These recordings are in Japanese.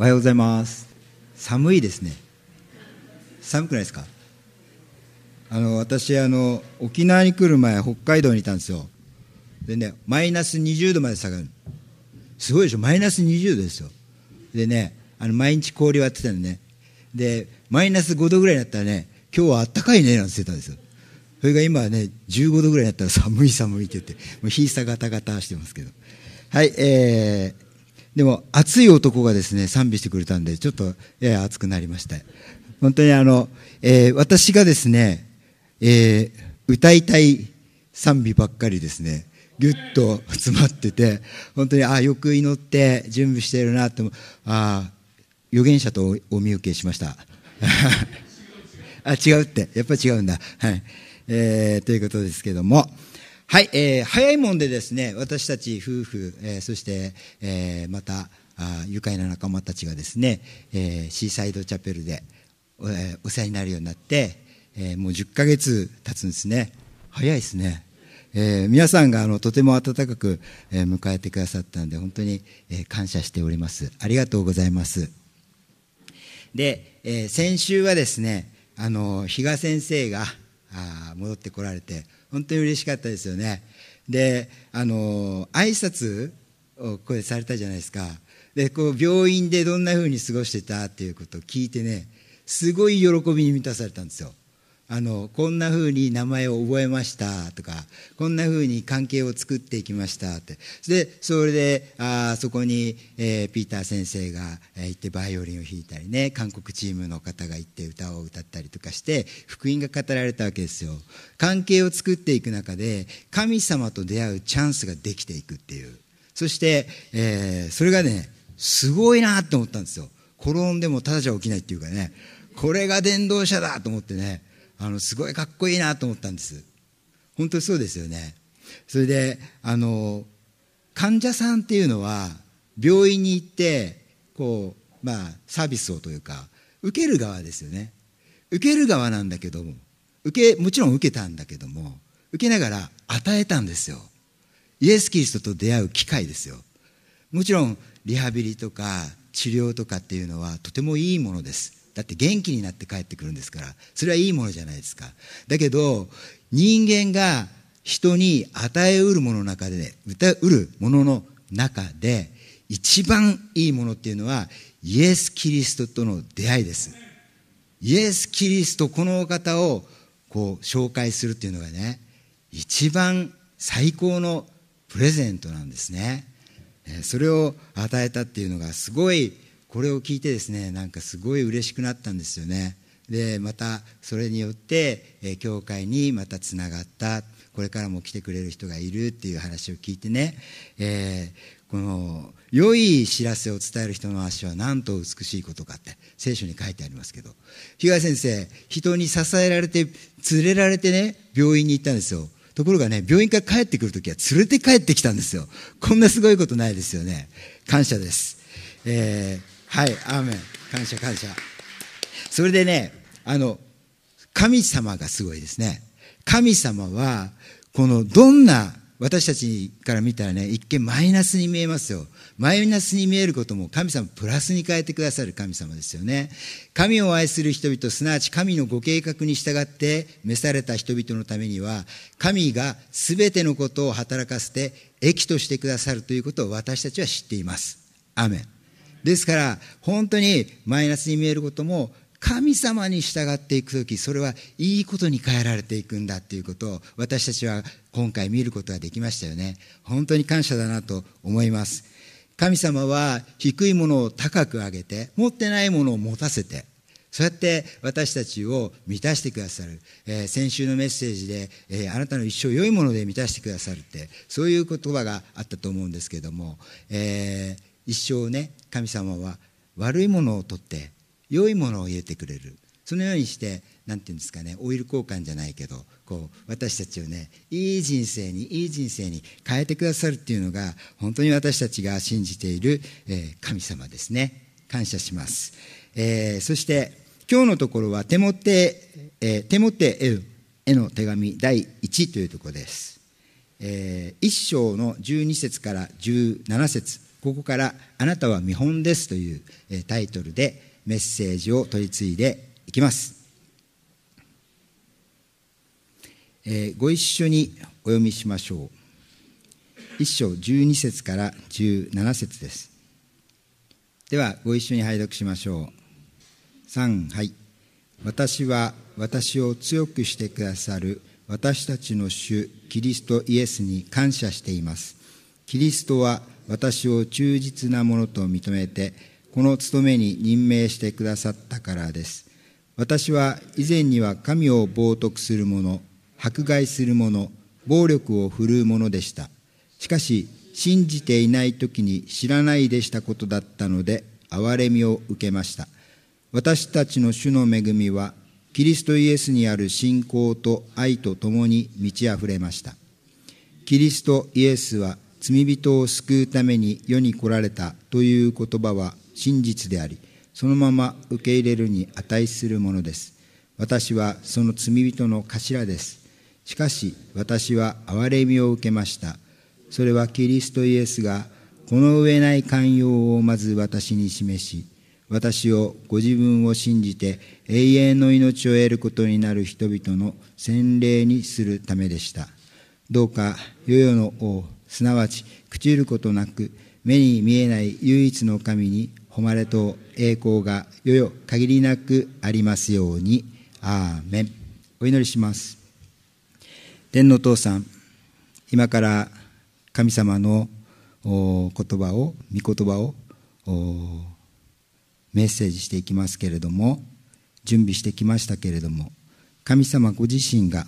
おはようございます。寒いですね。寒くないですか？あの私あの沖縄に来る前北海道にいたんですよ。でねマイナス20度まで下がる。すごいでしょ？マイナス20度ですよ。でねあの毎日氷割ってたのね。でマイナス5度ぐらいになったらね今日はあったかいねなんて言ってたんですよ。それが今はね15度ぐらいになったら寒い寒いって言ってもう日さガタガタしてますけど。はいえー、でも熱い男がですね賛美してくれたんでちょっとやや熱くなりました。本当にあの、えー、私がですね、えー、歌いたい賛美ばっかりですねぎゅっと詰まってて本当にあよく祈って準備しているなとあ預言者とお見受けしました。あ違うってやっぱり違うんだ。はい、えー、ということですけども。はい、えー、早いもんでですね、私たち夫婦、えー、そして、えー、またあ愉快な仲間たちがですね、えー、シーサイドチャペルでお,、えー、お世話になるようになって、えー、もう10ヶ月経つんですね。早いですね。えー、皆さんがあのとても温かく、えー、迎えてくださったので本当に、えー、感謝しておりますありがとうございますで、えー、先週はですねあの比嘉先生があ戻ってこられて本当に嬉しかったですよね。であの挨拶をこれされたじゃないですか。でこう病院でどんなふうに過ごしてたっていうことを聞いてねすごい喜びに満たされたんですよ。あのこんなふうに名前を覚えましたとかこんなふうに関係を作っていきましたって。でそれであそこに、えー、ピーター先生が、え、行ってバイオリンを弾いたりね韓国チームの方が行って歌を歌ったりとかして福音が語られたわけですよ。関係を作っていく中で神様と出会うチャンスができていくっていう。そして、えー、それがねすごいなと思ったんですよ。転んでもただじゃ起きないっていうかねこれが伝道者だと思ってねあのすごいかっこいいなと思ったんです。本当にそうですよね。それであの患者さんっていうのは病院に行ってこうまあサービスをというか受ける側ですよね。受ける側なんだけども受けもちろん受けたんだけども受けながら与えたんですよ。イエス・キリストと出会う機会ですよ。もちろんリハビリとか治療とかっていうのはとてもいいものです。だって元気になって帰ってくるんですからそれはいいものじゃないですか。だけど人間が人に与えうるものの中で歌うるものの中で一番いいものっていうのはイエス・キリストとの出会いです。イエス・キリストこのお方をこう紹介するっていうのがね一番最高のプレゼントなんですね。それを与えたっていうのがすごいこれを聞いてですねなんかすごい嬉しくなったんですよね。でまたそれによって、え教会にまたつながった。これからも来てくれる人がいるっていう話を聞いてね、えー、この良い知らせを伝える人の足はなんと美しいことかって聖書に書いてありますけど。日川先生人に支えられて連れられてね病院に行ったんですよ。ところがね病院から帰ってくるときは連れて帰ってきたんですよ。こんなすごいことないですよね。感謝です、えーはい、アーメン。感謝感謝。それでね、あの、神様がすごいですね。神様は、このどんな私たちから見たらね、一見マイナスに見えますよ。マイナスに見えることも神様プラスに変えてくださる神様ですよね。神を愛する人々、すなわち神のご計画に従って召された人々のためには、神が全てのことを働かせて益としてくださるということを私たちは知っています。アメン。ですから本当にマイナスに見えることも神様に従っていく時それはいいことに変えられていくんだっていうことを私たちは今回見ることができましたよね。本当に感謝だなと思います。神様は低いものを高く上げて持ってないものを持たせてそうやって私たちを満たしてくださる、えー、先週のメッセージで、えー、あなたの一生良いもので満たしてくださるってそういう言葉があったと思うんですけども、えー一生ね神様は悪いものを取って良いものを入れてくれる。そのようにして何て言うんですかねオイル交換じゃないけどこう私たちをねいい人生にいい人生に変えてくださるっていうのが本当に私たちが信じている、え、神様ですね。感謝します、えー、そして今日のところは手もて、えー、手もてへの手紙第1というところです、えー、1章の12節から17節。ここから「あなたは見本です」というタイトルでメッセージを取り次いでいきます、えー、ご一緒にお読みしましょう。一章12節から17節です。ではご一緒に拝読しましょう。3はい。私は私を強くしてくださる私たちの主キリストイエスに感謝しています。キリストは私を忠実なものと認めてこの務めに任命してくださったからです。私は以前には神を冒涜する者迫害する者暴力を振るう者でした。しかし信じていない時に知らないでしたことだったので憐れみを受けました。私たちの主の恵みはキリストイエスにある信仰と愛とともに満ち溢れました。キリストイエスは罪人を救うために世に来られたという言葉は真実でありそのまま受け入れるに値するものです。私はその罪人の頭です。しかし私は憐れみを受けました。それはキリストイエスがこの上ない寛容をまず私に示し私をご自分を信じて永遠の命を得ることになる人々の洗礼にするためでした。どうか世々の王すなわち朽ちることなく目に見えない唯一の神に誉れと栄光が世々限りなくありますように。アーメン。お祈りします。天の父さん今から神様の言葉を御言葉をメッセージしていきますけれども準備してきましたけれども神様ご自身が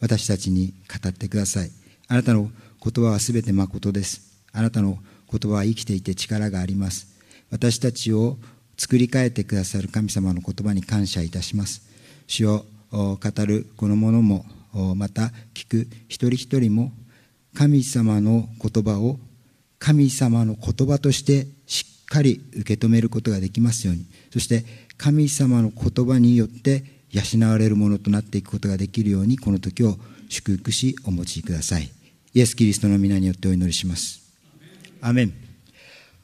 私たちに語ってください。あなたの言葉はすべて誠です。あなたの言葉は生きていて力があります。私たちを作り変えてくださる神様の言葉に感謝いたします。主を語るこのものもまた聞く一人一人も神様の言葉を神様の言葉としてしっかり受け止めることができますように。そして神様の言葉によって養われるものとなっていくことができるようにこの時を祝福しお持ちください。イエス・キリストの皆によってお祈りします。アメン。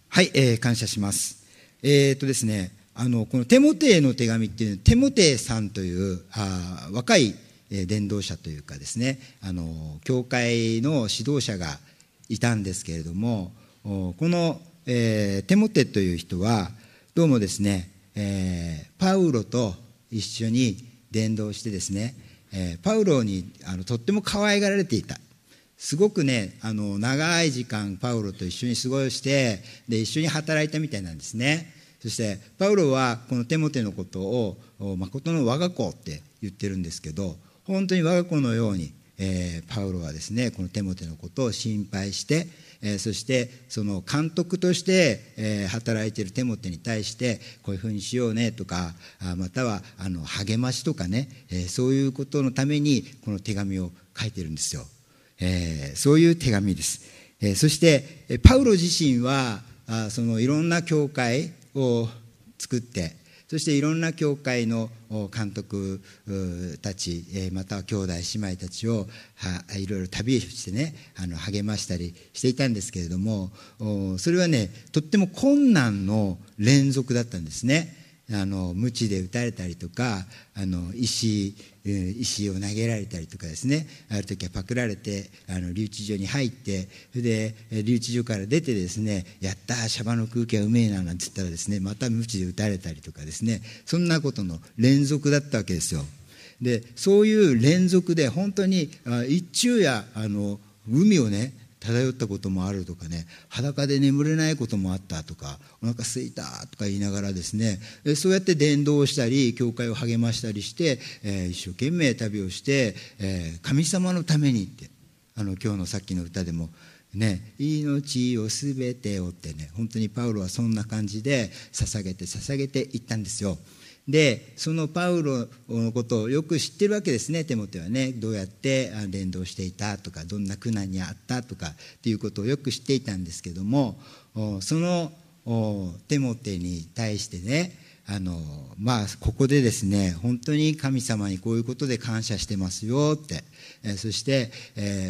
はい、えー、感謝します。えー、っとですねあのこのテモテへの手紙っていうのはテモテさんというあ若い伝道者というかですねあの教会の指導者がいたんですけれどもこの、えー、テモテという人はどうもですね、えー、パウロと一緒に伝道してですね、えー、パウロにあのとっても可愛がられていた。すごくねあの長い時間パウロと一緒に過ごしてで一緒に働いたみたいなんですね。そしてパウロはこのテモテのことを誠の我が子って言ってるんですけど本当に我が子のように、えー、パウロはですねこのテモテのことを心配して、えー、そしてその監督として、えー、働いているテモテに対してこういうふうにしようねとかあまたはあの励ましとかね、えー、そういうことのためにこの手紙を書いてるんですよ、えー、そういう手紙です、えー、そしてパウロ自身はあそのいろんな教会を作ってそしていろんな教会の監督たちまたは兄弟姉妹たちをいろいろ旅してねあの励ましたりしていたんですけれどもそれはねとっても困難の連続だったんですね。あの鞭で打たれたりとかあの石石を投げられたりとかですねある時はパクられてあの留置所に入ってそれで留置所から出てですねやったシャバの空気はうめえななんて言ったらですねまた鞭で打たれたりとかですねそんなことの連続だったわけですよ。でそういう連続で本当に一昼夜あの海をね漂ったこともあるとかね裸で眠れないこともあったとかお腹すいたとか言いながらですねそうやって伝道したり教会を励ましたりして、えー、一生懸命旅をして、えー、神様のためにってあの今日のさっきの歌でもね、命をすべてをってね本当にパウロはそんな感じで捧げて捧げていったんですよ。でそのパウロのことをよく知ってるわけですね。テモテはねどうやって伝道していたとかどんな苦難にあったとかっていうことをよく知っていたんですけどもそのテモテに対してねあのまあここでですね本当に神様にこういうことで感謝してますよって、そして、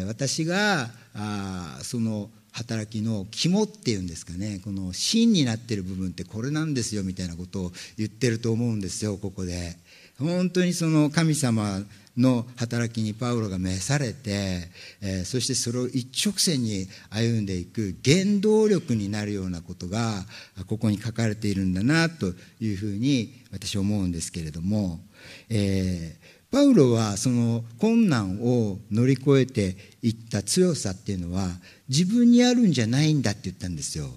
私があその働きの肝っていうんですかね。この芯になってる部分ってこれなんですよみたいなことを言ってると思うんですよここで。本当にその神様の働きにパウロが召されて、えー、そしてそれを一直線に歩んでいく原動力になるようなことがここに書かれているんだなというふうに私は思うんですけれども、えーパウロはその困難を乗り越えていった強さっていうのは自分にあるんじゃないんだって言ったんですよ。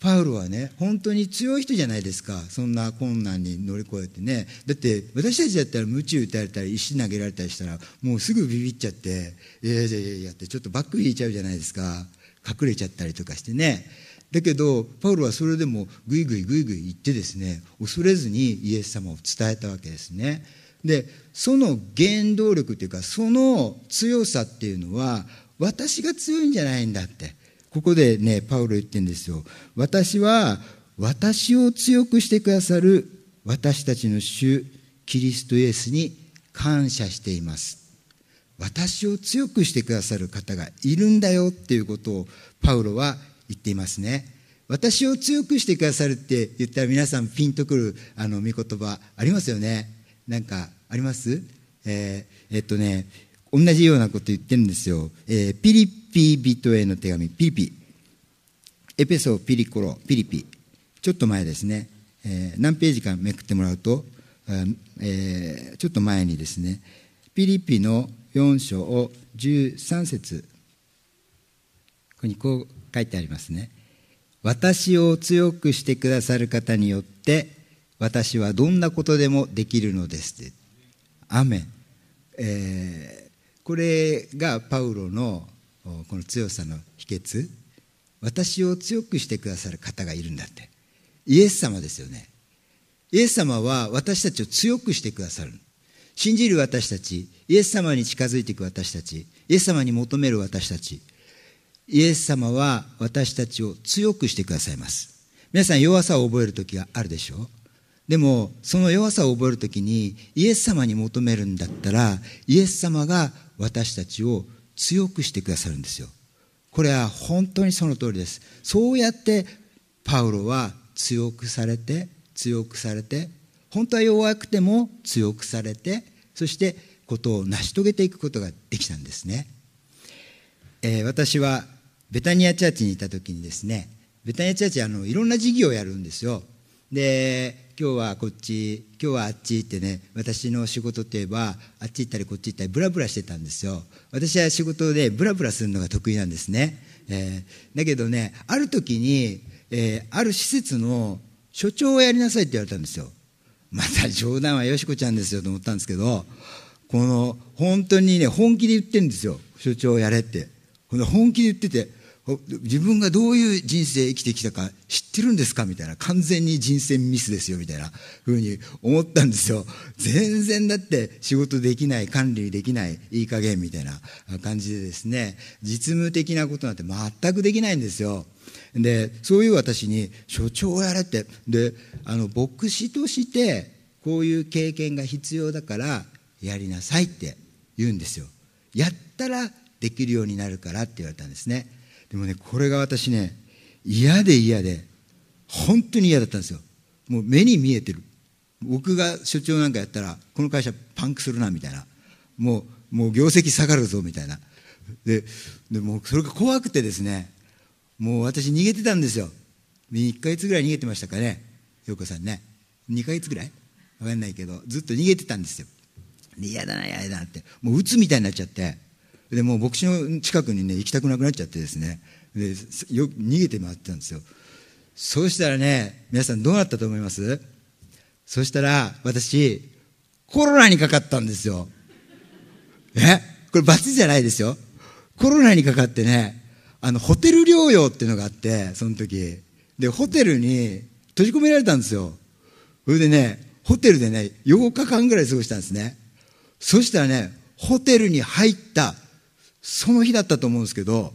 パウロはね本当に強い人じゃないですか。そんな困難に乗り越えてね。だって私たちだったら鞭打たれたり石投げられたりしたらもうすぐビビっちゃって「いやいやいやいや」ってちょっとバック引いちゃうじゃないですか。隠れちゃったりとかしてね。だけどパウロはそれでもぐいぐいぐいぐい言ってですね恐れずにイエス様を伝えたわけですね。でその原動力っていうかその強さっていうのは私が強いんじゃないんだって。ここでねパウロ言ってるんですよ。私は私を強くしてくださる私たちの主キリストイエスに感謝しています。私を強くしてくださる方がいるんだよっていうことをパウロは言っていますね。私を強くしてくださるって言ったら皆さんピンとくるあの御言葉ありますよね。なんかあります？えー、えっとね、同じようなこと言ってるんですよ。えー、ピリピ人への手紙、ピリピ。エペソ、ピリコロ、ピリピ。ちょっと前ですね。えー、何ページかめくってもらうと、えー、ちょっと前にですね、ピリピの4章を13節ここにこう書いてありますね。私を強くしてくださる方によって私はどんなことでもできるのです。ってアメン、えー、これがパウロのこの強さの秘訣。私を強くしてくださる方がいるんだって。イエス様ですよね。イエス様は私たちを強くしてくださる。信じる私たちイエス様に近づいていく私たちイエス様に求める私たち。イエス様は私たちを強くしてくださいます。皆さん弱さを覚える時があるでしょう。でもその弱さを覚えるときにイエス様に求めるんだったらイエス様が私たちを強くしてくださるんですよ。これは本当にその通りです。そうやってパウロは強くされて強くされて本当は弱くても強くされてそしてことを成し遂げていくことができたんですね、えー、私はベタニアチャーチにいた時にですねベタニアチャーチあのいろんな事業をやるんですよ。で今日はこっち今日はあっちってね私の仕事といえばあっち行ったりこっち行ったりブラブラしてたんですよ。私は仕事でブラブラするのが得意なんですね、えー、だけどねある時に、えー、ある施設の所長をやりなさいって言われたんですよ。また冗談はよしこちゃんですよと思ったんですけどこの本当にね本気で言ってるんですよ。所長をやれって。この本気で言ってて自分がどういう人生生きてきたか知ってるんですか？みたいな。完全に人生ミスですよみたいな。ふうに思ったんですよ。全然だって仕事できない管理できないいい加減みたいな。感じでですね。実務的なことなんて全くできないんですよ。でそういう私に所長をやれって。であの牧師としてこういう経験が必要だからやりなさいって言うんですよ。やったらできるようになるからって言われたんですね。でもねこれが私ね嫌で嫌で本当に嫌だったんですよ。もう目に見えてる。僕が所長なんかやったらこの会社パンクするなみたいな。もうもう業績下がるぞみたいな。ででもそれが怖くてですねもう私逃げてたんですよ。1か月ぐらい逃げてましたかね陽子さんね。2か月ぐらい？分かんないけどずっと逃げてたんですよ。嫌だな嫌だなって。もう鬱みたいになっちゃって。でもう牧師の近くにね行きたくなくなっちゃってですね。でよ逃げて回ってたんですよ。そうしたらね皆さんどうなったと思います？そしたら私コロナにかかったんですよ。え？これ罰じゃないですよ。コロナにかかってねあのホテル療養っていうのがあってその時。でホテルに閉じ込められたんですよ。それでねホテルでね8日間ぐらい過ごしたんですね。そしたらねホテルに入ったその日だったと思うんですけど、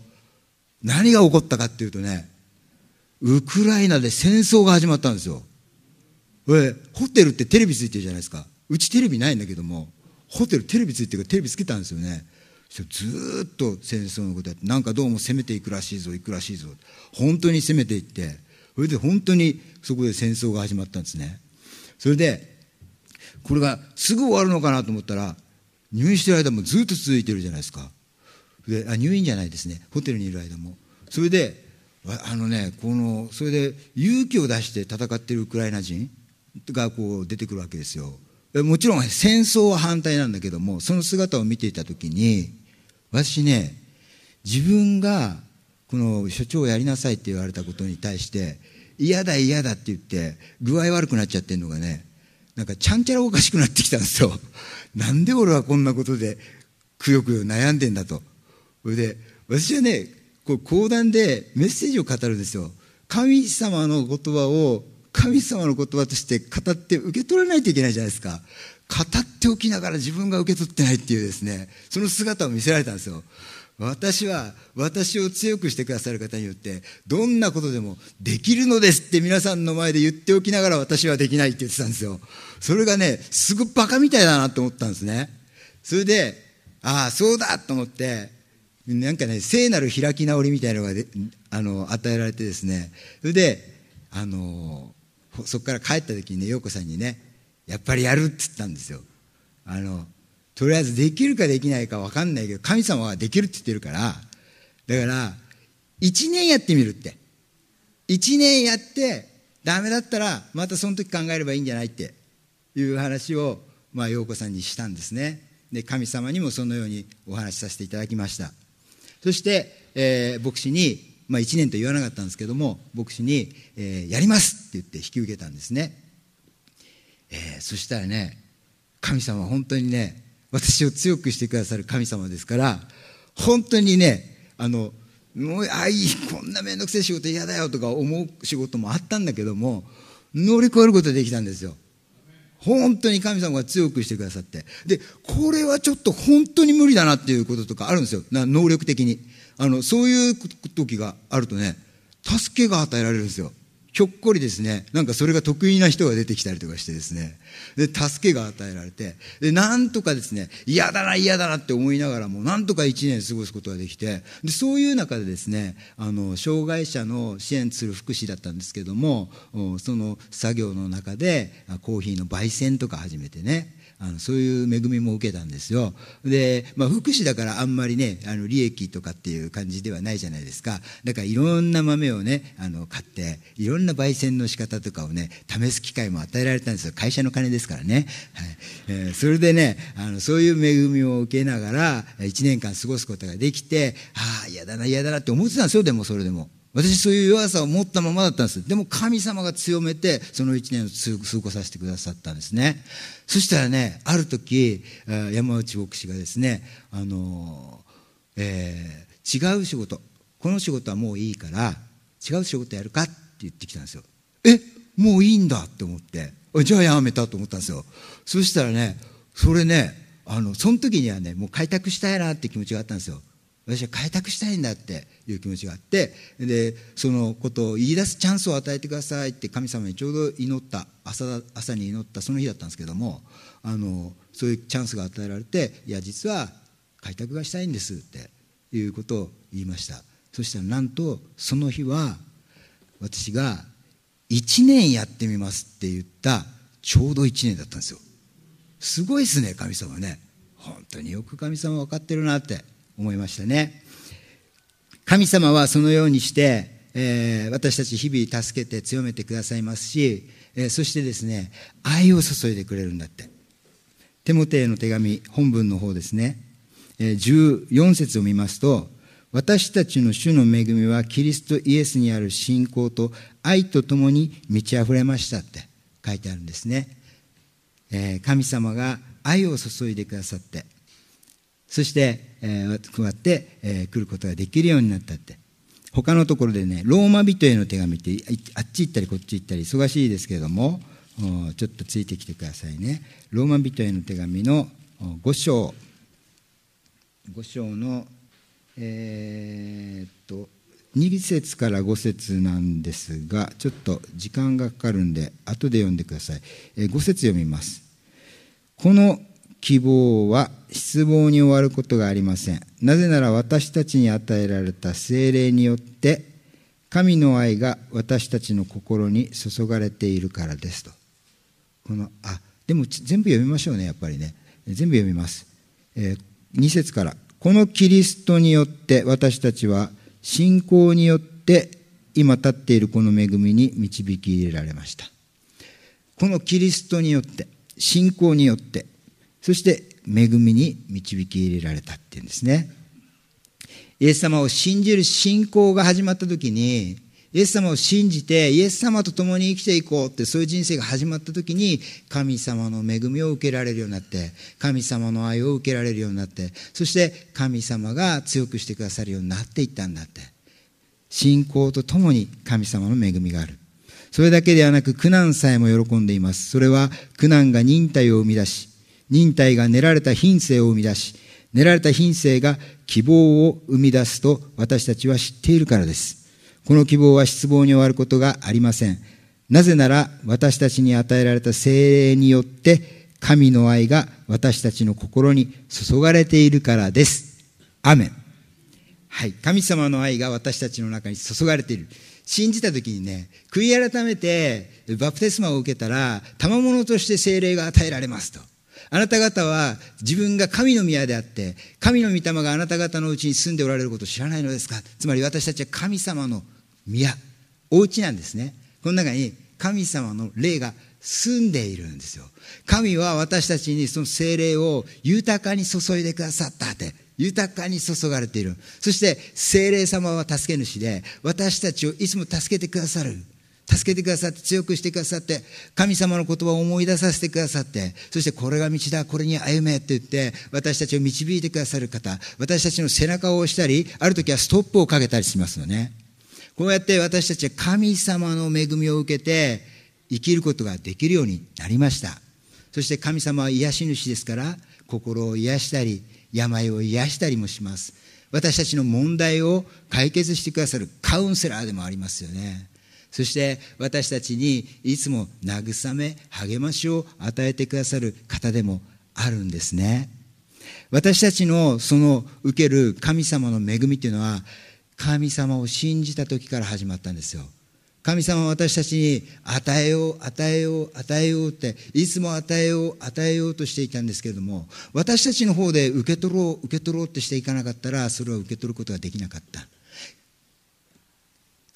何が起こったかっていうとね、ウクライナで戦争が始まったんですよ。ホテルってテレビついてるじゃないですか。うちテレビないんだけども、ホテルテレビついてるからテレビつけたんですよね。ずっと戦争のことやってなんかどうも攻めていくらしいぞ行くらしいぞ本当に攻めていってそれで本当にそこで戦争が始まったんですねそれでこれがすぐ終わるのかなと思ったら入院してる間もずっと続いてるじゃないですかであ入院じゃないですね。ホテルにいる間も。それであのねこのそれで勇気を出して戦ってるウクライナ人がこう出てくるわけですよ。もちろん戦争は反対なんだけどもその姿を見ていた時に私ね自分がこの所長をやりなさいって言われたことに対して嫌だ嫌だって言って具合悪くなっちゃってるのがねなんかちゃんちゃらおかしくなってきたんですよ。なんで俺はこんなことでくよくよ悩んでんだと。それで私はねこう講談でメッセージを語るんですよ。神様の言葉を神様の言葉として語って受け取らないといけないじゃないですか。語っておきながら自分が受け取ってないっていうですねその姿を見せられたんですよ。私は私を強くしてくださる方によってどんなことでもできるのですって皆さんの前で言っておきながら私はできないって言ってたんですよ。それがねすぐバカみたいだなと思ったんですね。それでああそうだと思ってなんかね聖なる開き直りみたいなのがあの与えられてですね。それであのそこから帰った時にね陽子さんにねやっぱりやるって言ったんですよ。あのとりあえずできるかできないか分かんないけど神様はできるって言ってるからだから1年やってみるって。1年やってダメだったらまたその時考えればいいんじゃないっていう話をまあ陽子さんにしたんですね。で神様にもそのようにお話しさせていただきました。そして、えー、牧師にまあ、1年と言わなかったんですけども牧師に、えー、やりますって言って引き受けたんですね、えー、そしたらね神様は本当にね私を強くしてくださる神様ですから本当にねあのもうあいこんな面倒くせえ仕事嫌だよとか思う仕事もあったんだけども乗り越えることができたんですよ。本当に神様が強くしてくださって。でこれはちょっと本当に無理だなっていうこととかあるんですよ。能力的に。あのそういう時があるとね助けが与えられるんですよ。ひょっこりですね。なんかそれが得意な人が出てきたりとかしてですね。で助けが与えられて。でなんとかですね嫌だな嫌だなって思いながらもなんとか1年過ごすことができて。でそういう中でですねあの障害者の支援する福祉だったんですけどもその作業の中でコーヒーの焙煎とか始めてね。あのそういう恵みも受けたんですよ。で、まあ、福祉だからあんまりねあの利益とかっていう感じではないじゃないですか。だからいろんな豆をねあの買っていろんな焙煎の仕方とかをね試す機会も与えられたんですよ。会社の金ですからね、はい。えー、それでねあのそういう恵みを受けながら1年間過ごすことができてああ嫌だな嫌だなって思ってたんですよ。でもそれでも。私そういう弱さを持ったままだったんです。でも神様が強めてその1年を過させてくださったんですね。そしたらねある時山内牧師がですねあの、えー、違う仕事この仕事はもういいから違う仕事やるかって言ってきたんですよ。えもういいんだって思ってじゃあやめたと思ったんですよ。そしたらねそれねあのその時にはねもう開拓したいなって気持ちがあったんですよ。私は開拓したいんだっていう気持ちがあってでそのことを言い出すチャンスを与えてくださいって神様にちょうど祈った朝朝に祈ったその日だったんですけどもあのそういうチャンスが与えられていや実は開拓がしたいんですっていうことを言いました。そしたらなんとその日は私が1年やってみますって言ったちょうど1年だったんですよ。すごいですね神様ね。本当によく神様分かってるなって。思いましたね。神様はそのようにして、えー、私たち日々助けて強めてくださいますし、えー、そしてですね愛を注いでくれるんだって。テモテへの手紙本文の方ですね、えー、14節を見ますと私たちの主の恵みはキリストイエスにある信仰と愛とともに満ち溢れましたって書いてあるんですね、えー、神様が愛を注いでくださってそして、えー、こうやって、えー、来ることができるようになったって。他のところでねローマ人への手紙ってあっち行ったりこっち行ったり忙しいですけれどもちょっとついてきてくださいね。ローマ人への手紙の5章。5章のえー、っと2節から5節なんですがちょっと時間がかかるんで後で読んでください、えー、5節読みます。この希望は失望に終わることがありません。なぜなら私たちに与えられた精霊によって神の愛が私たちの心に注がれているからですと。このあでも全部読みましょうね、やっぱりね。全部読みます。えー、2節から。このキリストによって私たちは信仰によって今立っているこの恵みに導き入れられました。このキリストによって、信仰によって、そして恵みに導き入れられたっていうんですね。イエス様を信じる信仰が始まった時に、イエス様を信じて、イエス様と共に生きていこうって、そういう人生が始まった時に、神様の恵みを受けられるようになって、神様の愛を受けられるようになって、そして神様が強くしてくださるようになっていったんだって。信仰とともに神様の恵みがある。それだけではなく苦難さえも喜んでいます。それは苦難が忍耐を生み出し、忍耐が練られた品性を生み出し、練られた品性が希望を生み出すと私たちは知っているからです。この希望は失望に終わることがありません。なぜなら私たちに与えられた精霊によって神の愛が私たちの心に注がれているからです。アメン。はい、神様の愛が私たちの中に注がれている。信じた時にね、悔い改めてバプテスマを受けたら、賜物として精霊が与えられますと。あなた方は自分が神の宮であって、神の御霊があなた方のうちに住んでおられることを知らないのですか？つまり私たちは神様の宮、お家なんですね。この中に神様の霊が住んでいるんですよ。神は私たちにその精霊を豊かに注いでくださったって。豊かに注がれている。そして精霊様は助け主で、私たちをいつも助けてくださる。助けてくださって、強くしてくださって、神様の言葉を思い出させてくださって、そしてこれが道だ、これに歩めって言って、私たちを導いてくださる方、私たちの背中を押したり、ある時はストップをかけたりしますよね。こうやって私たちは神様の恵みを受けて、生きることができるようになりました。そして神様は癒し主ですから、心を癒したり、病を癒したりもします私たちの問題を解決してくださるカウンセラーでもありますよねそして私たちにいつも慰め励ましを与えてくださる方でもあるんですね私たちのその受ける神様の恵みっていうのは神様を信じた時から始まったんですよ神様は私たちに与えよう、与えよう、与えようって、いつも与えよう、与えようとしていたんですけれども、私たちの方で受け取ろう、受け取ろうってしていかなかったら、それは受け取ることができなかった。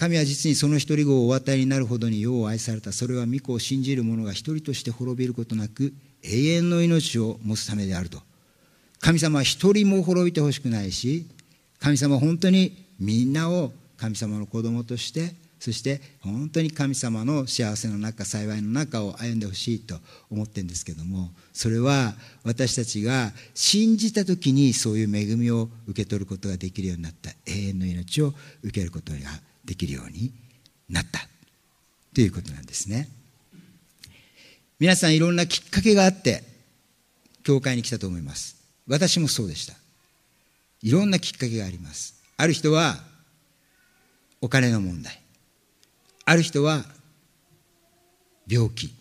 神は実にその一人子をお与えになるほどに世を愛された。それは御子を信じる者が一人として滅びることなく、永遠の命を持つためであると。神様は一人も滅びてほしくないし、神様は本当にみんなを神様の子供としてそして本当に神様の幸せの中幸いの中を歩んでほしいと思ってるんですけどもそれは私たちが信じた時にそういう恵みを受け取ることができるようになった永遠の命を受けることができるようになった。ということなんですね。皆さんいろんなきっかけがあって教会に来たと思います。私もそうでした。いろんなきっかけがあります。ある人はお金の問題。ある人は病気。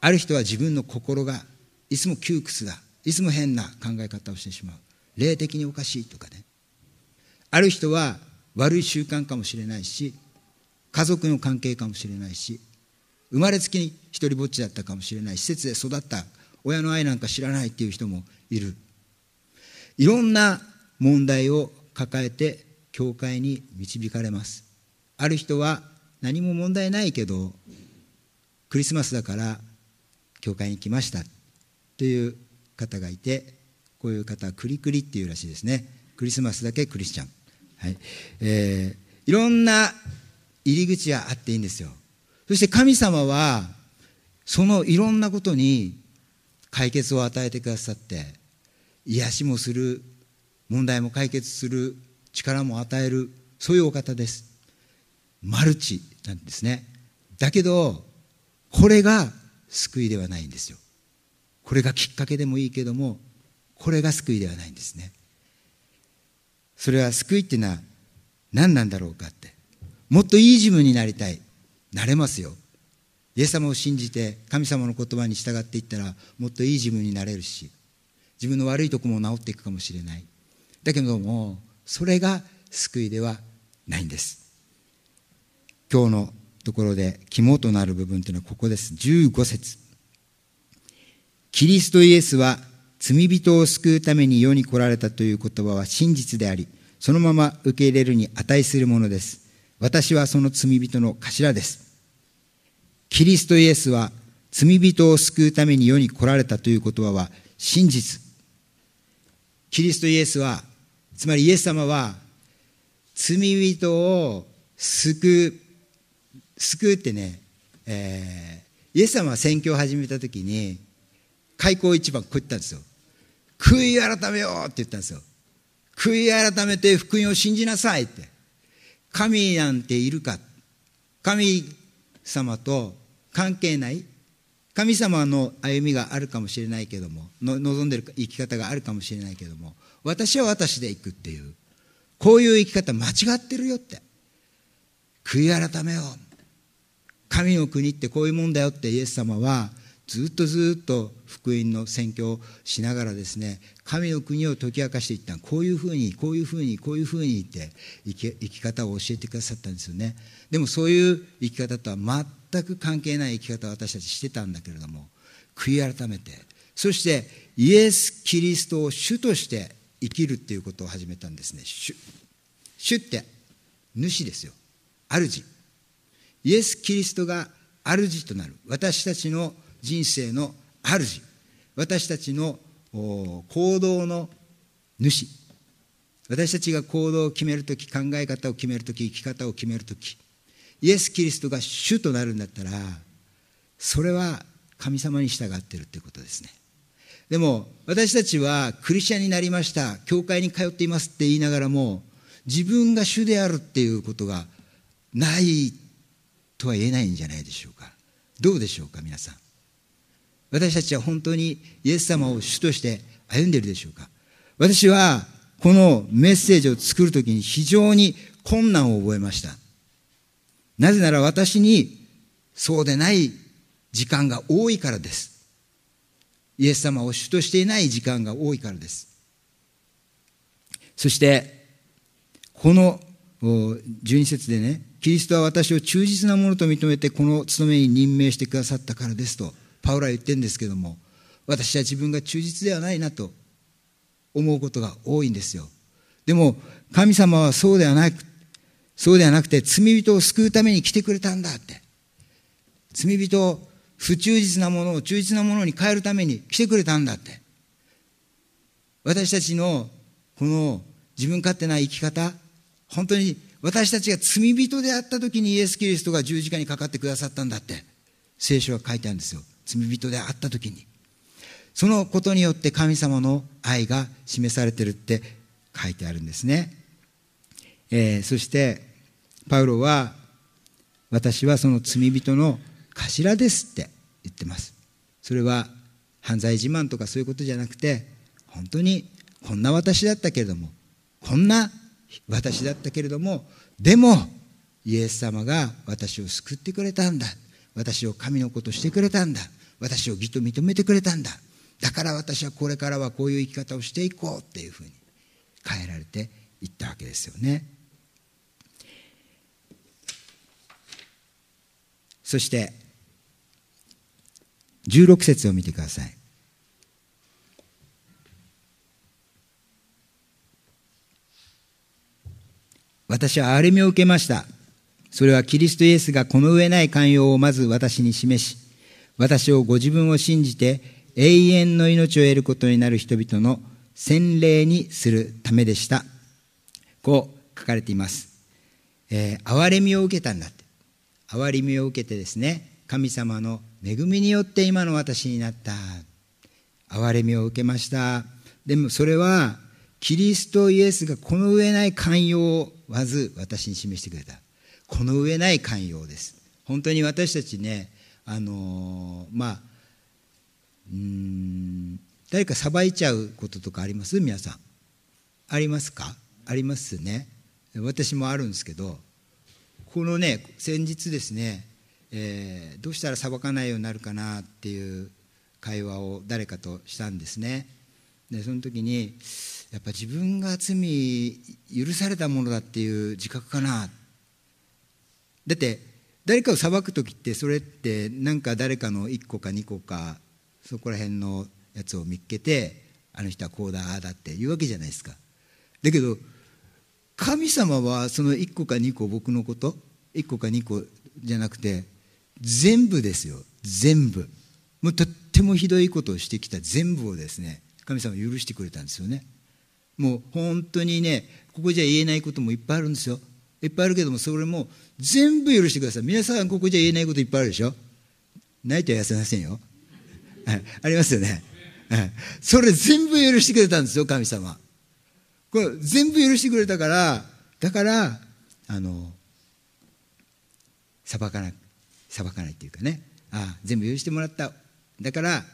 ある人は自分の心がいつも窮屈だ。いつも変な考え方をしてしまう。霊的におかしいとかね。ある人は悪い習慣かもしれないし家族の関係かもしれないし生まれつきに一りぼっちだったかもしれない施設で育った親の愛なんか知らないっていう人もいる。いろんな問題を抱えて教会に導かれます。ある人は何も問題ないけどクリスマスだから教会に来ました。という方がいてこういう方はクリクリっていうらしいですね。クリスマスだけクリスチャン、はい。えー、いろんな入り口があっていいんですよ。そして神様はそのいろんなことに解決を与えてくださって癒しもする問題も解決する力も与えるそういうお方です。マルチなんですね。だけどこれが救いではないんですよ。これがきっかけでもいいけどもこれが救いではないんですね。それは救いっていうのは何なんだろうかって。もっといい自分になりたい。なれますよ。イエス様を信じて神様の言葉に従っていったらもっといい自分になれるし自分の悪いとこも治っていくかもしれない。だけどもそれが救いではないんです。今日のところで肝となる部分というのはここです。15節。キリストイエスは罪人を救うために世に来られたという言葉は真実でありそのまま受け入れるに値するものです。私はその罪人の頭です。キリストイエスは罪人を救うために世に来られたという言葉は真実。キリストイエスはつまりイエス様は罪人を救う救うってね、えー、イエス様は宣教を始めた時に開口一番こう言ったんですよ悔い改めようって言ったんですよ悔い改めて福音を信じなさいって神なんているか神様と関係ない神様の歩みがあるかもしれないけども望んでる生き方があるかもしれないけども私は私で行くっていうこういう生き方間違ってるよって悔い改めよう神の国ってこういうもんだよってイエス様はずっとずっと福音の宣教をしながらですね神の国を解き明かしていった。こういうふうにこういうふうにこういうふうにって生き生き方を教えてくださったんですよね。でもそういう生き方とは全く関係ない生き方を私たちしてたんだけれども悔い改めてそしてイエス・キリストを主として生きるっていうことを始めたんですね。主主って主ですよ。主。イエス・キリストが主となる私たちの人生の主。私たちの行動の主。私たちが行動を決めるとき考え方を決めるとき生き方を決めるときイエス・キリストが主となるんだったらそれは神様に従っているということですね。でも私たちはクリスチャンになりました教会に通っていますって言いながらも自分が主であるっていうことがないとは言えないんじゃないでしょうか。どうでしょうか皆さん。私たちは本当にイエス様を主として歩んでいるでしょうか？私はこのメッセージを作るときに非常に困難を覚えました。なぜなら私にそうでない時間が多いからです。イエス様を主としていない時間が多いからです。そしてこの12節でねキリストは私を忠実なものと認めてこの務めに任命してくださったからですとパウロは言ってるんですけども私は自分が忠実ではないなと思うことが多いんですよ。でも神様はそうではなくそうではなくて罪人を救うために来てくれたんだって。罪人を不忠実なものを忠実なものに変えるために来てくれたんだって。私たちのこの自分勝手な生き方本当に私たちが罪人であった時にイエス・キリストが十字架にかかってくださったんだって聖書は書いてあるんですよ。罪人であった時にそのことによって神様の愛が示されてるって書いてあるんですね、えー、そしてパウロは私はその罪人の頭ですって言ってます。それは犯罪自慢とかそういうことじゃなくて本当にこんな私だったけれどもこんな私だったけれどもでもイエス様が私を救ってくれたんだ。私を神の子としてくれたんだ。私を義と認めてくれたんだ。だから私はこれからはこういう生き方をしていこうっていうふうに変えられていったわけですよね。そして16節を見てください。私は憐れみを受けました。それはキリストイエスがこの上ない寛容をまず私に示し、私をご自分を信じて永遠の命を得ることになる人々の洗礼にするためでした。こう書かれています。えー、憐れみを受けたんだって。憐れみを受けてですね、神様の恵みによって今の私になった。憐れみを受けました。でもそれは、キリストイエスがこの上ない寛容をまず私に示してくれたこの上ない寛容です本当に私たちねあの、まあうん誰かさばいちゃうこととかあります？皆さん。ありますか？ありますね。私もあるんですけどこのね先日ですねえー、どうしたら裁かないようになるかなっていう会話を誰かとしたんですね。でその時にやっぱ自分が罪許されたものだっていう自覚かな。だって誰かを裁く時ってそれってなんか誰かの1個か2個かそこら辺のやつを見っけてあの人はこうだああだって言うわけじゃないですか。だけど神様はその1個か2個僕のこと1個か2個じゃなくて全部ですよ。全部。もうとってもひどいことをしてきた全部をですね神様許してくれたんですよね。もう本当にねここじゃ言えないこともいっぱいあるんですよ。いっぱいあるけどもそれも全部許してください。皆さんここじゃ言えないこといっぱいあるでしょ。ないとは痩せませんよ。ありますよね。それ全部許してくれたんですよ神様。これ全部許してくれたからだからあの裁かない裁かないっていうかね。ああ全部許してもらった。だから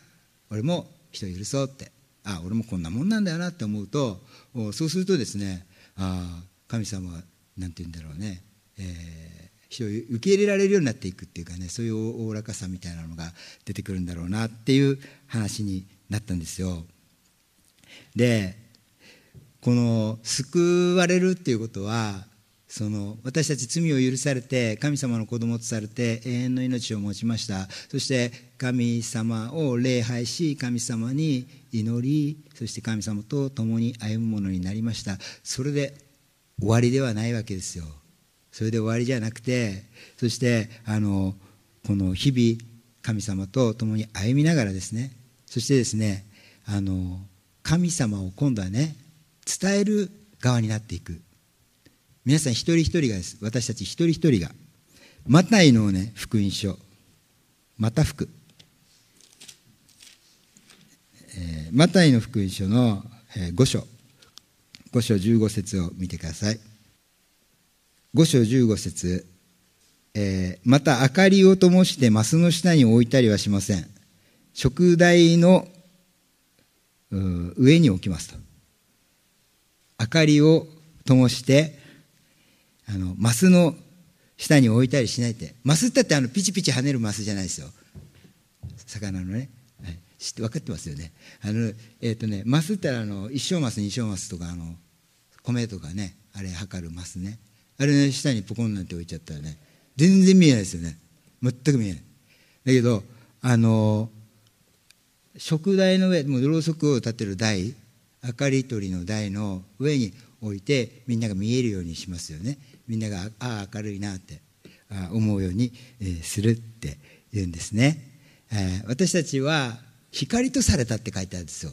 俺も人許そうって。ああ俺もこんなもんなんだよなって思うとそうするとですねああ神様は何て言うんだろうね、えー、人を受け入れられるようになっていくっていうかねそういうおおらかさみたいなのが出てくるんだろうなっていう話になったんですよ。でこの救われるっていうことはその私たち罪を許されて神様の子供とされて永遠の命を持ちました。そして神様を礼拝し神様に祈りそして神様と共に歩むものになりました。それで終わりではないわけですよ。それで終わりじゃなくてそしてあのこの日々神様と共に歩みながらですねそしてですねあの神様を今度はね伝える側になっていく。皆さん一人一人がです。私たち一人一人がマタイのね福音書。また福、えー、マタイの福音書の、えー、5章。5章15節を見てください。5章15節、えー、また明かりを灯してマスの下に置いたりはしません。食台の上に置きますと。明かりを灯してあのマスの下に置いたりしないって。マスってあのピチピチ跳ねるマスじゃないですよ。魚のね、はい、知って分かってますよね。あのえっ、ー、とねマスってあの一升マス二升マスとかあの米とかねあれ測るマスね。あれの下にポコンなんて置いちゃったらね全然見えないですよね。全く見えない。だけどあの食台の上もうろうそくを立てる台明かり取りの台の上に置いてみんなが見えるようにしますよね。みんながああ明るいなって思うようにするって言うんですね、え私たちは光とされたって書いてあるんですよ。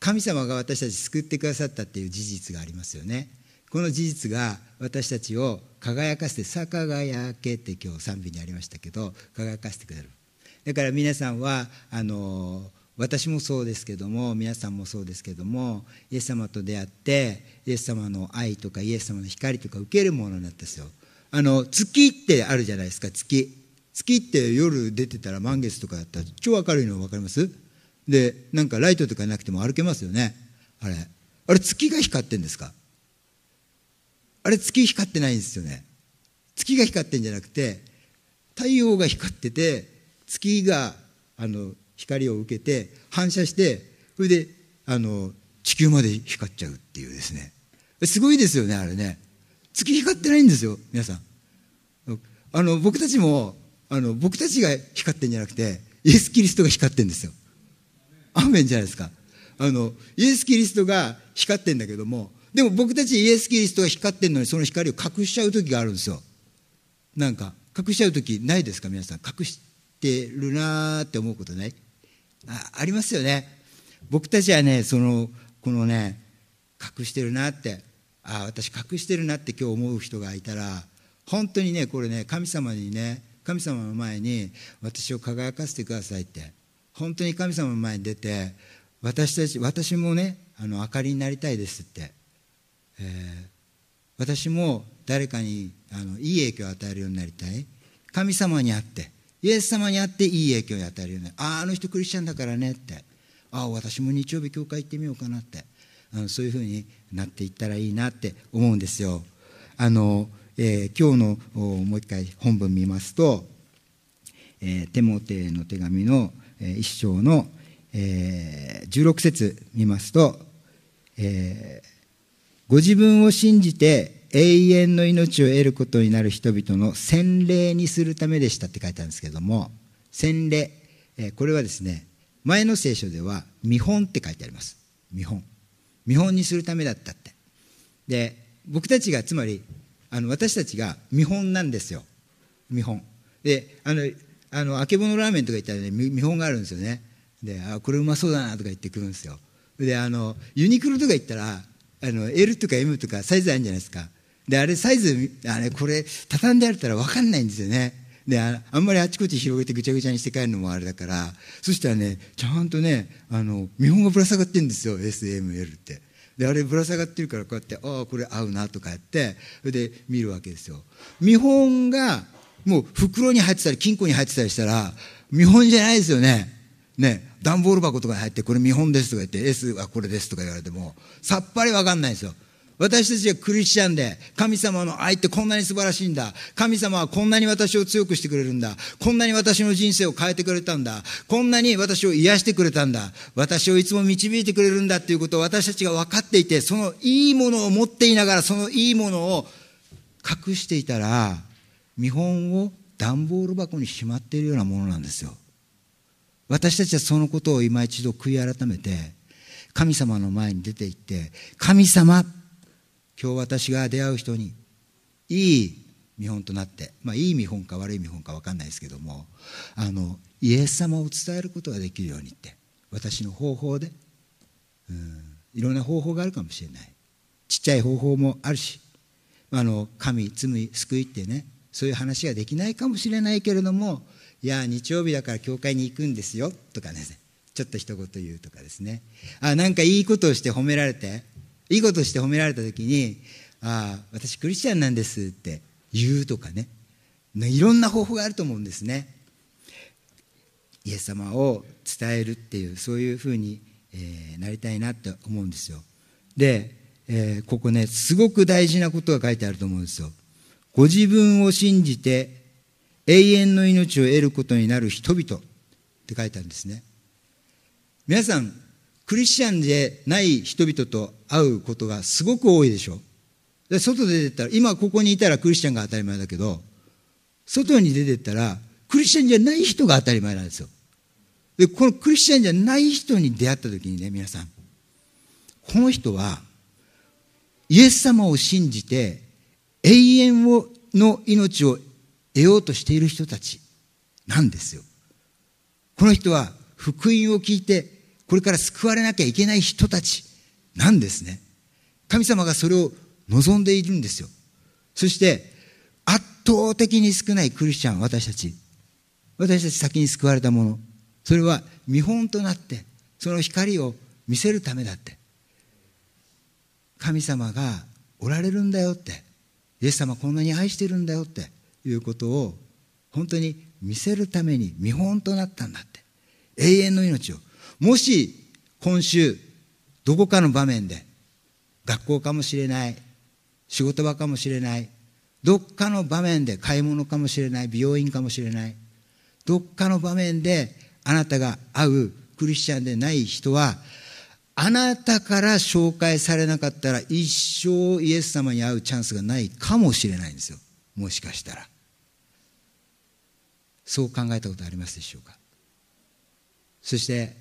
神様が私たち救ってくださったっていう事実がありますよね。この事実が私たちを輝かせて「さ輝け」って今日賛美にありましたけど輝かせてくれる。だから皆さんはあの私もそうですけども皆さんもそうですけどもイエス様と出会ってイエス様の愛とかイエス様の光とか受けるものになったんですよ。あの月ってあるじゃないですか月。月って夜出てたら満月とかだったら超明るいの分かります？でなんかライトとかなくても歩けますよね。あれ。あれ月が光ってんですか？あれ月光ってないんですよね。月が光ってんじゃなくて太陽が光ってて月があの光を受けて反射してそれであの地球まで光っちゃうっていうですね。すごいですよねあれね。月光ってないんですよ皆さん。あの僕たちもあの僕たちが光ってんじゃなくてイエス・キリストが光ってんですよ。アーメンじゃないですか。あのイエス・キリストが光ってんだけどもでも僕たちイエス・キリストが光ってんのにその光を隠しちゃう時があるんですよ。なんか隠しちゃう時ないですか皆さん。隠してるなーって思うことない？あありますよね。僕たちはねそのこのね隠してるなってああ私隠してるなって今日思う人がいたら本当にねこれね神様にね神様の前に私を輝かせてくださいって本当に神様の前に出て私たち私もねあの明かりになりたいですって、えー、私も誰かにあのいい影響を与えるようになりたい。神様に会ってイエス様に会っていい影響を与えるようになあああの人クリスチャンだからねって。ああ私も日曜日教会行ってみようかなって。あのそういうふうになっていったらいいなって思うんですよ。あの、えー、今日のもう一回本文見ますと、えー、テモテの手紙の、一章の、え、16節見ますと、え、ご自分を信じて永遠の命を得ることになる人々の洗礼にするためでしたって書いてあるんですけども洗礼、え、これはですね前の聖書では見本って書いてあります。見本。見本にするためだったって。で僕たちがつまりあの私たちが見本なんですよ。見本。であのあのあけぼのラーメンとか言ったらね見本があるんですよね。であこれうまそうだなとか言ってくるんですよ。であのユニクロとか行ったらあの L とか M とかサイズあるんじゃないですか。であれサイズあれこれ畳んであったら分かんないんですよね。であんまりあちこち広げてぐちゃぐちゃにして帰るのもあれだから。そしたらねちゃんとねあの見本がぶら下がってるんですよ。SML って。であれぶら下がってるからこうやってああこれ合うなとかやってそれで見るわけですよ。見本がもう袋に入ってたり金庫に入ってたりしたら見本じゃないですよねね段ボール箱とかに入ってこれ見本ですとか言って S はこれですとか言われてもさっぱり分かんないですよ私たちはクリスチャンで、神様の愛ってこんなに素晴らしいんだ。神様はこんなに私を強くしてくれるんだ。こんなに私の人生を変えてくれたんだ。こんなに私を癒してくれたんだ。私をいつも導いてくれるんだっていうことを私たちが分かっていて、そのいいものを持っていながら、そのいいものを隠していたら、見本を段ボール箱にしまっているようなものなんですよ。私たちはそのことを今一度悔い改めて、神様の前に出て行って、神様今日私が出会う人にいい見本となって、まあ、いい見本か悪い見本か分かんないですけどもあのイエス様を伝えることができるようにって私の方法でうんいろんな方法があるかもしれないちっちゃい方法もあるしあの神罪救いってねそういう話ができないかもしれないけれどもいや日曜日だから教会に行くんですよとかねちょっと一言言うとかですね。あなんかいいことをして褒められていいことをして褒められた時に「ああ私クリスチャンなんです」って言うとかね。いろんな方法があると思うんですね。イエス様を伝えるっていうそういうふうに、えー、なりたいなって思うんですよ。で、えー、ここねすごく大事なことが書いてあると思うんですよ。ご自分を信じて永遠の命を得ることになる人々って書いてあるんですね。皆さんクリスチャンでない人々と会うことがすごく多いでしょ。で外で出てたら今ここにいたらクリスチャンが当たり前だけど外に出てったらクリスチャンじゃない人が当たり前なんですよ。でこのクリスチャンじゃない人に出会った時にね皆さんこの人はイエス様を信じて永遠をの命を得ようとしている人たちなんですよこの人は福音を聞いてこれから救われなきゃいけない人たちなんですね。神様がそれを望んでいるんですよ。そして、圧倒的に少ないクリスチャン、私たち。私たち先に救われたもの。それは見本となって、その光を見せるためだって。神様がおられるんだよって。イエス様こんなに愛してるんだよっていうことを本当に見せるために見本となったんだって。永遠の命を。もし今週どこかの場面で学校かもしれない仕事場かもしれないどっかの場面で買い物かもしれない美容院かもしれないどっかの場面であなたが会うクリスチャンでない人はあなたから紹介されなかったら一生イエス様に会うチャンスがないかもしれないんですよ。もしかしたら。そう考えたことありますでしょうか？そして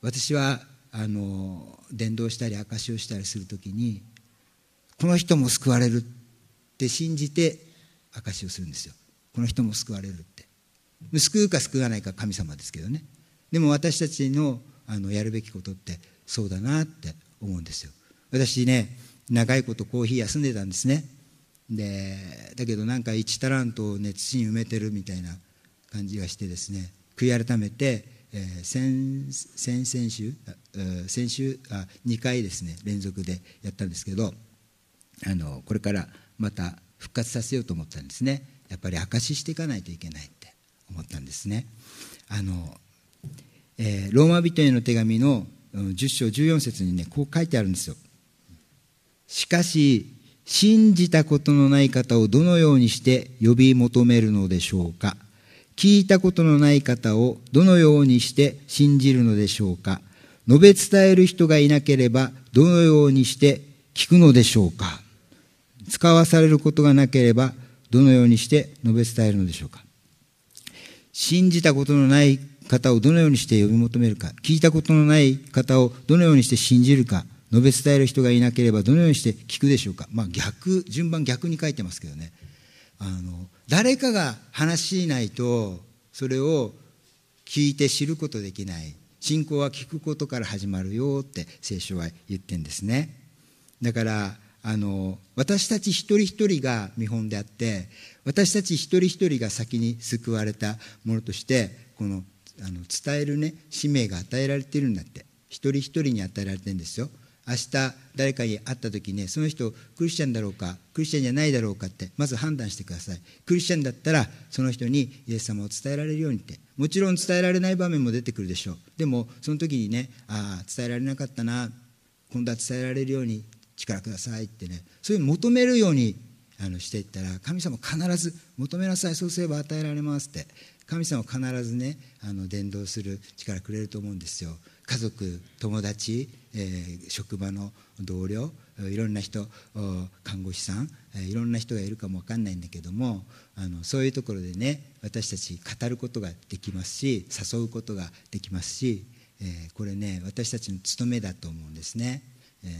私はあの伝道したり証しをしたりする時にこの人も救われるって信じて証しをするんですよ。この人も救われるって。救うか救わないか神様ですけどね。でも私たちのあのやるべきことってそうだなって思うんですよ。私ね長いことコーヒー休んでたんですね。でだけどなんか1タラントをね土に埋めてるみたいな感じがしてですね悔い改めてえー、先先々週先週あ2回ですね連続でやったんですけどあのこれからまた復活させようと思ったんですね。やっぱり証ししていかないといけないって思ったんですね。あの、えー、ローマ人への手紙の10章14節にねこう書いてあるんですよ。しかし信じたことのない方をどのようにして呼び求めるのでしょうか？聞いたことのない方をどのようにして信じるのでしょうか？述べ伝える人がいなければどのようにして聞くのでしょうか？使わされることがなければどのようにして述べ伝えるのでしょうか？信じたことのない方をどのようにして呼び求めるか聞いたことのない方をどのようにして信じるか述べ伝える人がいなければどのようにして聞くでしょうか。まあ逆順番逆に書いてますけどね。あの誰かが話しないとそれを聞いて知ることできない。信仰は聞くことから始まるよって聖書は言ってんですね。だからあの私たち一人一人が見本であって私たち一人一人が先に救われたものとしてこのあの伝えるね使命が与えられているんだって。一人一人に与えられてるんですよ。明日誰かに会った時ねその人クリスチャンだろうかクリスチャンじゃないだろうかってまず判断してください。クリスチャンだったらその人にイエス様を伝えられるようにって。もちろん伝えられない場面も出てくるでしょう。でもその時にねああ伝えられなかったな今度は伝えられるように力くださいってねそういうの求めるようにあのしていったら神様必ず求めなさい。そうすれば与えられますって。神様は必ずねあの伝道する力くれると思うんですよ。家族友達、えー、職場の同僚いろんな人看護師さんいろんな人がいるかも分かんないんだけどもあのそういうところでね私たち語ることができますし誘うことができますし、えー、これね私たちの務めだと思うんですね。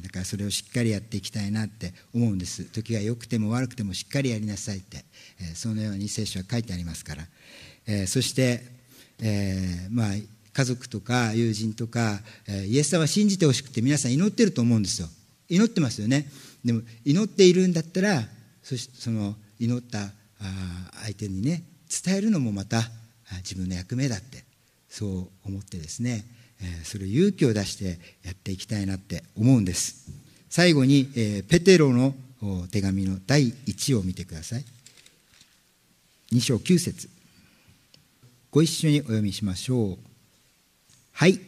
だからそれをしっかりやっていきたいなって思うんです。時が良くても悪くてもしっかりやりなさいって、えそのように聖書は書いてありますから、えそして、えまあ家族とか友人とか、えイエス様を信じてほしくて皆さん祈ってると思うんですよ。祈ってますよね。でも祈っているんだったらそしその祈ったあ相手にね伝えるのもまた自分の役目だってそう思ってですねえそれを勇気を出してやっていきたいなって思うんです。最後に、えペテロの手紙の第1を見てください。2章9節。ご一緒にお読みしましょうはい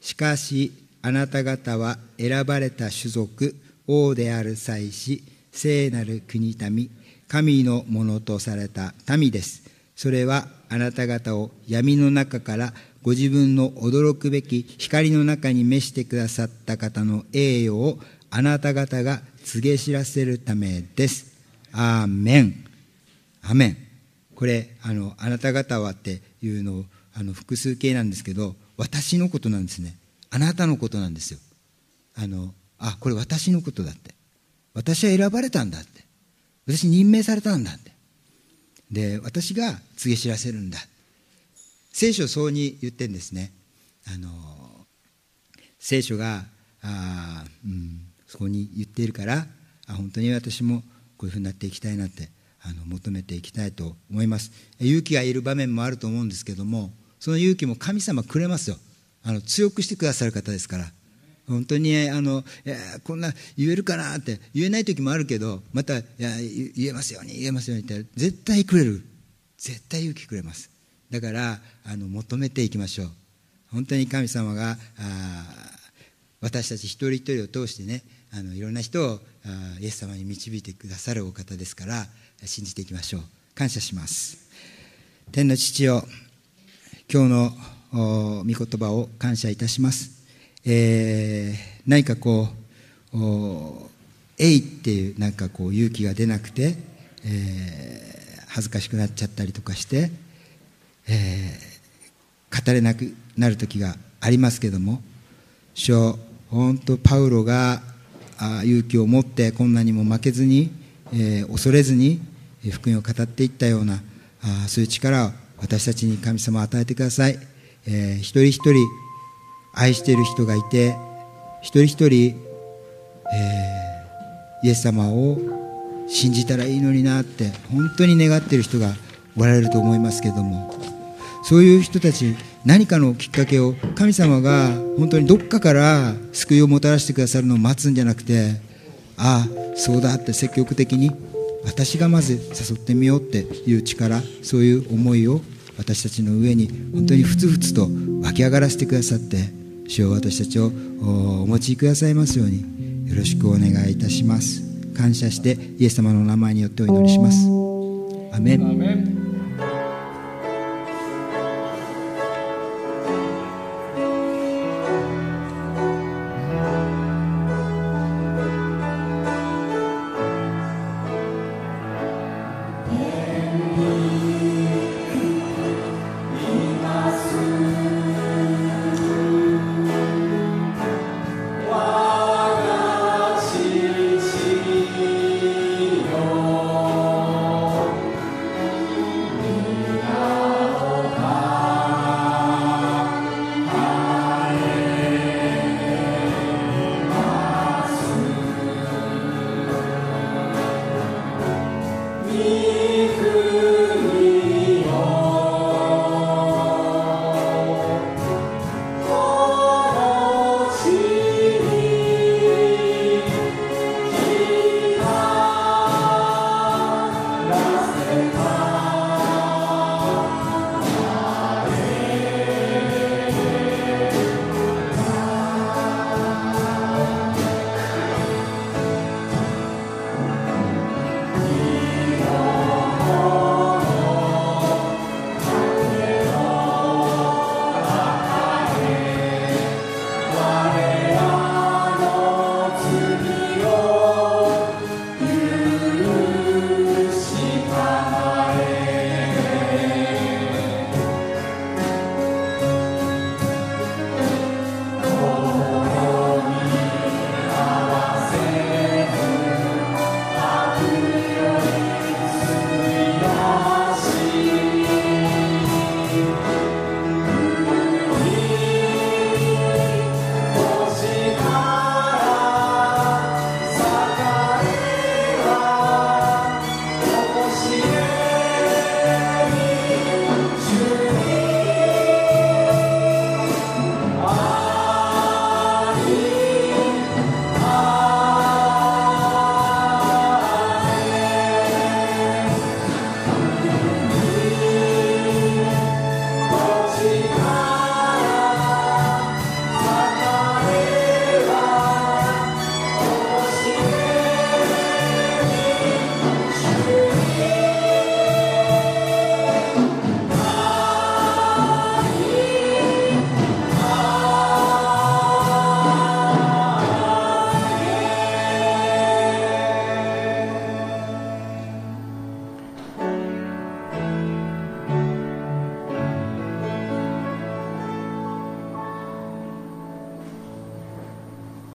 しかしあなた方は選ばれた種族王である祭司聖なる国民神のものとされた民ですそれはあなた方を闇の中からご自分の驚くべき光の中に召してくださった方の栄誉をあなた方が告げ知らせるためです。アーメン。アメン。これ、あの、あなた方はっていうのを、あの、複数形なんですけど、私のことなんですね。あなたのことなんですよ。あの、あ、これ私のことだって。私は選ばれたんだって。私任命されたんだって。で、私が告げ知らせるんだ。聖書そうに言ってんですね。あの聖書があ、うん、そこに言っているからあ本当に私もこういうふうになっていきたいなってあの求めていきたいと思います。勇気がいる場面もあると思うんですけどもその勇気も神様くれますよ。あの強くしてくださる方ですから。本当にあのいやこんな言えるかなって言えない時もあるけどまたいや言えますように言えますようにって絶対くれる。絶対勇気くれます。だからあの求めていきましょう。本当に神様が私たち一人一人を通してねあのいろんな人をイエス様に導いてくださるお方ですから信じていきましょう。感謝します。天の父よ今日の御言葉を感謝いたします、えー、何かこう「えい」っていうなんかこう勇気が出なくて、えー、恥ずかしくなっちゃったりとかしてえー、語れなくなる時がありますけども主よ本当パウロが勇気を持って困難にも負けずに、えー、恐れずに福音を語っていったようなあそういう力を私たちに神様与えてください、えー、一人一人愛している人がいて一人一人、えー、イエス様を信じたらいいのになって本当に願っている人がおられると思いますけどもそういう人たち何かのきっかけを神様が本当にどっかから救いをもたらしてくださるのを待つんじゃなくてああそうだって積極的に私がまず誘ってみようっていう力そういう思いを私たちの上に本当にふつふつと湧き上がらせてくださって主を私たちをお持ちくださいますようによろしくお願いいたします。感謝してイエス様の名前によってお祈りします。アメン。